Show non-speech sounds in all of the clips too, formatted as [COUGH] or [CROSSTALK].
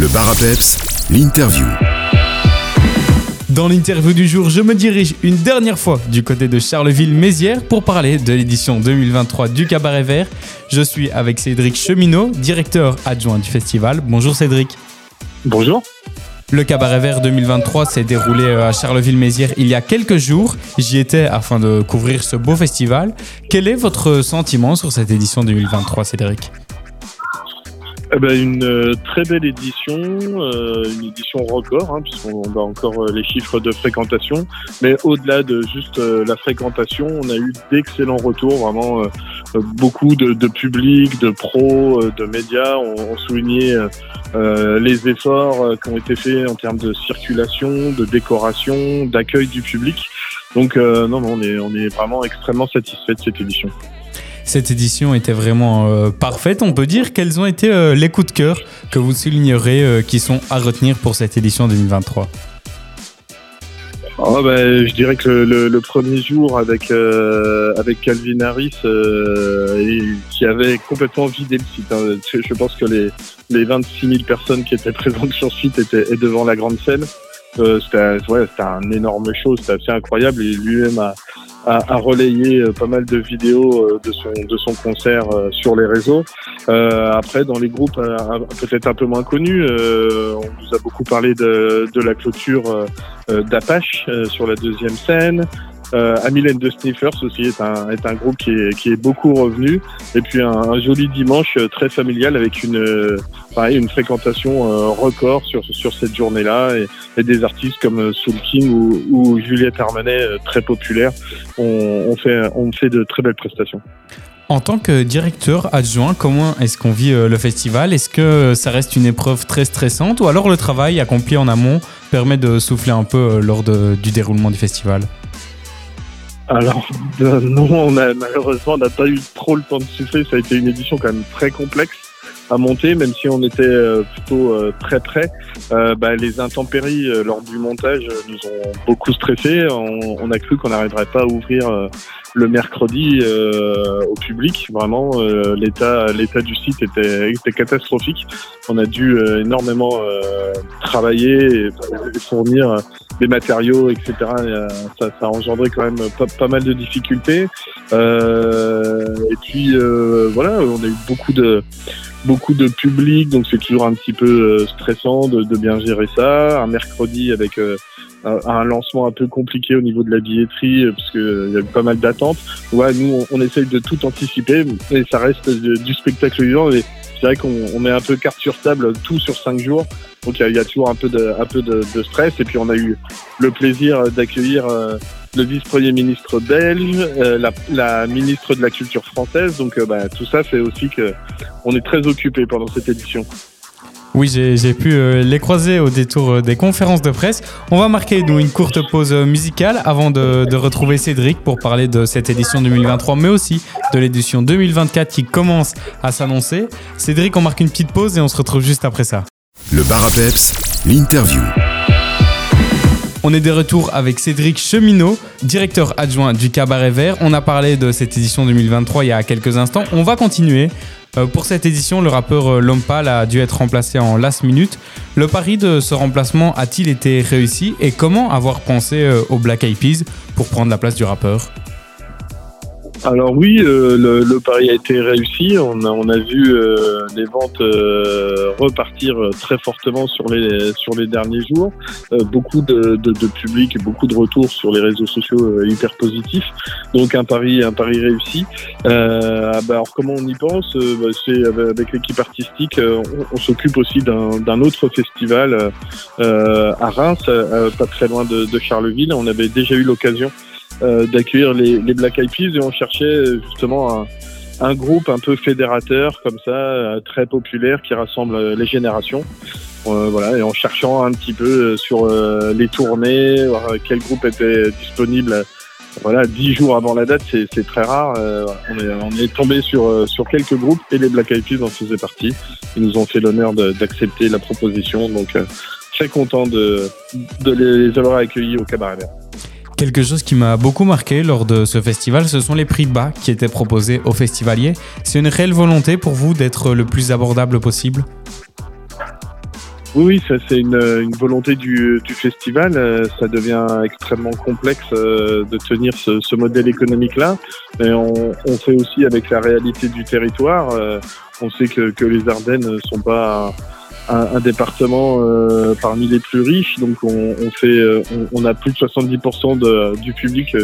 Le bar à peps, l'interview. Dans l'interview du jour, je me dirige une dernière fois du côté de Charleville-Mézières pour parler de l'édition 2023 du Cabaret Vert. Je suis avec Cédric Cheminot, directeur adjoint du festival. Bonjour Cédric. Bonjour. Le Cabaret Vert 2023 s'est déroulé euh, à Charleville-Mézières il y a quelques jours. J'y étais afin de couvrir ce beau festival. Quel est votre sentiment sur cette édition 2023, Cédric? Eh ben, une euh, très belle édition, euh, une édition record, hein, puisqu'on a encore euh, les chiffres de fréquentation. Mais au-delà de juste la fréquentation, on a eu d'excellents retours, vraiment beaucoup de, de, public, de pros, de médias ont, ont souligné les efforts qui ont été faits en termes de circulation, de décoration, d'accueil du public. Donc non, non, on est, on est vraiment extrêmement satisfait de cette édition. Cette édition était vraiment euh, parfaite, on peut dire. Quels ont été euh, les coups de cœur que vous soulignerez euh, qui sont à retenir pour cette édition 2023 Oh ben, je dirais que le, premier jour avec Calvin Harris qui avait complètement vidé le site. Hein. Je, pense que les les 26 000 personnes qui étaient présentes sur le site étaient devant la grande scène. C'était ouais, un énorme show, c'était assez incroyable. Et lui-même a, a, relayé euh, pas mal de vidéos euh, de son, de son concert euh, sur les réseaux. après, dans les groupes peut-être un peu moins connus, on nous a beaucoup parlé de, de la clôture d'Apache sur la deuxième scène. Euh, Amylène de Sniffers aussi est un, est un groupe qui est, qui est beaucoup revenu. Et puis un, joli dimanche euh, très familial avec une, euh, pareil, une fréquentation euh, record sur, sur cette journée-là. Et, des artistes comme Soul King ou, ou Juliette Armanet, très populaires, ont, ont, fait, ont fait de très belles prestations. En tant que directeur adjoint, comment est-ce qu'on vit le festival? Est-ce que ça reste une épreuve très stressante ou alors le travail accompli en amont permet de souffler un peu lors de, du déroulement du festival? Alors non, malheureusement, on n'a pas eu trop le temps de souffler. Ça a été une édition quand même très complexe à monter, même si on était euh, plutôt euh, très près. Bah, les intempéries lors du montage nous ont beaucoup stressé. On, a cru qu'on n'arriverait pas à ouvrir le mercredi au public. Vraiment, l'état l'état du site était, était catastrophique. On a dû énormément travailler et fournir des matériaux, etc. Ça, ça, a engendré quand même pas, mal de difficultés. Euh, et puis euh, voilà, on a eu beaucoup de beaucoup de public, donc c'est toujours un petit peu euh, stressant de, de, bien gérer ça. Un mercredi avec euh, un lancement un peu compliqué au niveau de la billetterie euh, parce qu'il y a pas mal d'attentes. Ouais, nous on, on, essaye de tout anticiper, et ça reste du spectacle vivant. Et c'est vrai qu'on met un peu carte sur table, tout sur cinq jours. Donc il y, a toujours un peu de, un peu de, de, stress. Et puis on a eu le plaisir d'accueillir euh, le vice-premier ministre belge, euh, la, la, ministre de la culture française. Donc euh, bah, tout ça fait aussi que on est très occupé pendant cette édition. Oui, j'ai pu les croiser au détour des conférences de presse. On va marquer nous une courte pause musicale avant de, de, retrouver Cédric pour parler de cette édition 2023, mais aussi de l'édition 2024 qui commence à s'annoncer. Cédric, on marque une petite pause et on se retrouve juste après ça. Le bar à peps, l'interview. On est de retour avec Cédric Cheminot, directeur adjoint du Cabaret Vert. On a parlé de cette édition 2023 il y a quelques instants. On va continuer. Euh, pour cette édition, le rappeur euh, Lompal a dû être remplacé en last minute. Le pari de ce remplacement a-t-il été réussi? Et comment avoir pensé euh, au Black Eyed Peas pour prendre la place du rappeur? Alors oui, euh, le, le, pari a été réussi. On a, on a vu euh, les ventes euh, repartir très fortement sur les sur les derniers jours. beaucoup de, de, de, public, beaucoup de retours sur les réseaux sociaux hyper positifs. Donc un pari un pari réussi. bah alors comment on y pense bah, C'est avec l'équipe artistique. on, on s'occupe aussi d'un autre festival à Reims, pas très loin de, de Charleville. On avait déjà eu l'occasion euh, d'accueillir les, les, Black Eyed Peas et on cherchait justement un, un groupe un peu fédérateur comme ça, euh, très populaire qui rassemble euh, les générations. Euh, voilà, et en cherchant un petit peu sur les tournées, voir quel groupe était disponible. Voilà, dix jours avant la date, c'est très rare. on, est, on est tombé sur sur quelques groupes et les Black Eyed Peas en faisaient partie. Ils nous ont fait l'honneur d'accepter la proposition, donc très content de de les avoir accueillis au Cabaret. Quelque chose qui m'a beaucoup marqué lors de ce festival, ce sont les prix bas qui étaient proposés aux festivaliers. C'est une réelle volonté pour vous d'être le plus abordable possible? Oui, ça c'est une, volonté du, festival. Euh, ça devient extrêmement complexe euh, de tenir ce, ce modèle économique-là. Mais on, on, fait aussi avec la réalité du territoire. Euh, on sait que, que, les Ardennes ne sont pas un, un département parmi les plus riches, donc on, on fait, on, on, a plus de 70% de, du public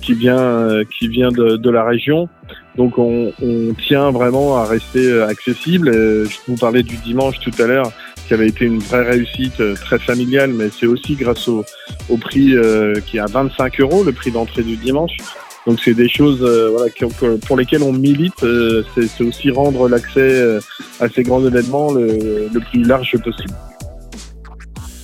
qui vient, qui vient de, de la région. Donc on, on, tient vraiment à rester accessible. Je vous parlais du dimanche tout à l'heure qui avait été une vraie réussite euh, très familiale, mais c'est aussi grâce au, au prix euh, qui est à 25 euros, le prix d'entrée du dimanche. Donc c'est des choses euh, voilà, pour lesquelles on milite. Euh, c'est aussi rendre l'accès euh, à ces grands événements le, le plus large possible.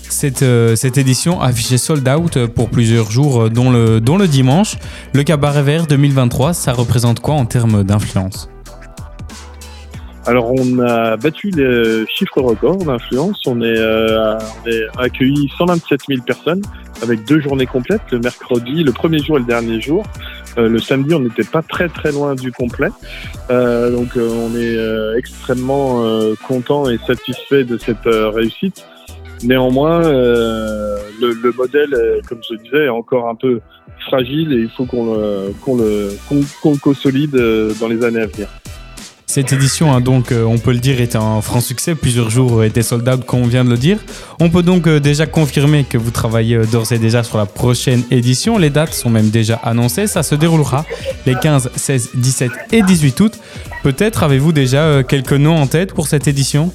Cette, cette, édition affichée sold out pour plusieurs jours, dont le, dont le dimanche. Le Cabaret Vert 2023, ça représente quoi en termes d'influence? Alors on a battu les chiffres records d'influence. On, est, euh, on est accueilli 127 000 personnes avec deux journées complètes, le mercredi, le premier jour et le dernier jour. Euh, le samedi, on n'était pas très très loin du complet. Euh, donc euh, on est euh, extrêmement content et satisfait de cette réussite. Néanmoins, le, le, modèle, comme je disais, est encore un peu fragile et il faut qu'on le, qu'on le consolide dans les années à venir. Cette édition, hein, donc, euh, on peut le dire, est un franc succès. Plusieurs jours étaient sold comme on vient de le dire. On peut donc euh, déjà confirmer que vous travaillez euh, d'ores et déjà sur la prochaine édition. Les dates sont même déjà annoncées. Ça se déroulera les 15, 16, 17 et 18 août. Peut-être avez-vous déjà quelques noms en tête pour cette édition?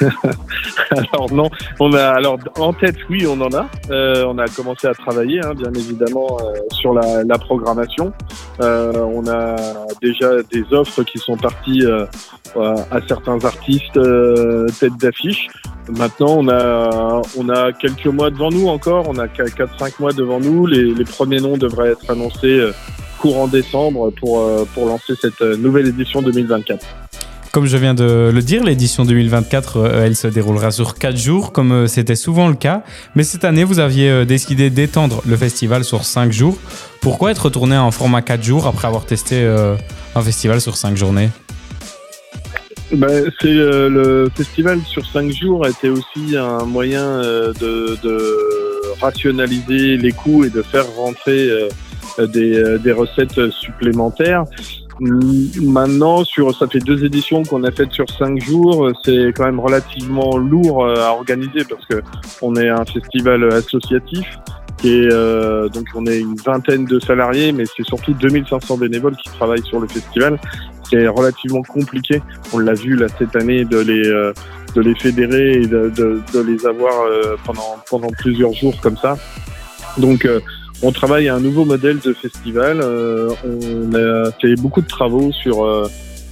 [LAUGHS] alors non, on a alors en tête oui on en a. Euh, on a commencé à travailler hein, bien évidemment euh, sur la, la programmation. Euh, on a déjà des offres qui sont parties euh, à certains artistes euh, tête d'affiche. Maintenant on a on a quelques mois devant nous encore. On a 4-5 mois devant nous. Les, les, premiers noms devraient être annoncés courant décembre pour pour lancer cette nouvelle édition 2024. Comme je viens de le dire, l'édition 2024, euh, elle se déroulera sur 4 jours, comme euh, c'était souvent le cas. Mais cette année, vous aviez euh, décidé d'étendre le festival sur 5 jours. Pourquoi être retourné en format 4 jours après avoir testé un festival sur 5 journées? Ben, le festival sur cinq jours était aussi un moyen de, rationaliser les coûts et de faire rentrer des, recettes supplémentaires. Maintenant, sur ça fait deux éditions qu'on a faites sur cinq jours, c'est quand même relativement lourd à organiser parce que on est un festival associatif et euh, donc on est une vingtaine de salariés, mais c'est surtout 2500 bénévoles qui travaillent sur le festival. C'est relativement compliqué. On l'a vu là cette année de les euh, de les fédérer et de, de, de les avoir euh, pendant pendant plusieurs jours comme ça. Donc euh, on travaille à un nouveau modèle de festival. Euh, on a fait beaucoup de travaux sur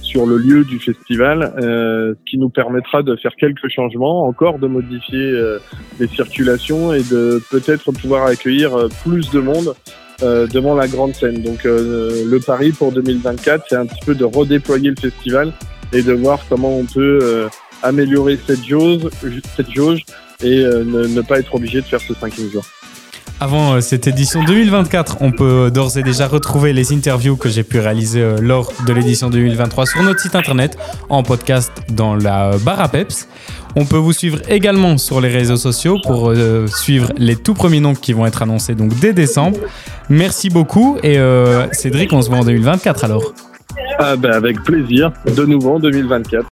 sur le lieu du festival, euh, qui nous permettra de faire quelques changements, encore de modifier euh, les circulations et de peut-être pouvoir accueillir euh, plus de monde euh, devant la grande scène. Donc euh, le pari pour 2024, c'est un petit peu de redéployer le festival et de voir comment on peut euh, améliorer cette jauge, cette jauge et ne, ne pas être obligé de faire ce cinquième jour. Avant euh, cette édition 2024, on peut d'ores et déjà retrouver les interviews que j'ai pu réaliser euh, lors de l'édition 2023 sur notre site internet, en podcast dans la barre à peps. On peut vous suivre également sur les réseaux sociaux pour euh, suivre les tout premiers noms qui vont être annoncés donc dès décembre. Merci beaucoup et euh, Cédric, on se voit en 2024 alors. Ah ben avec plaisir, de nouveau en 2024.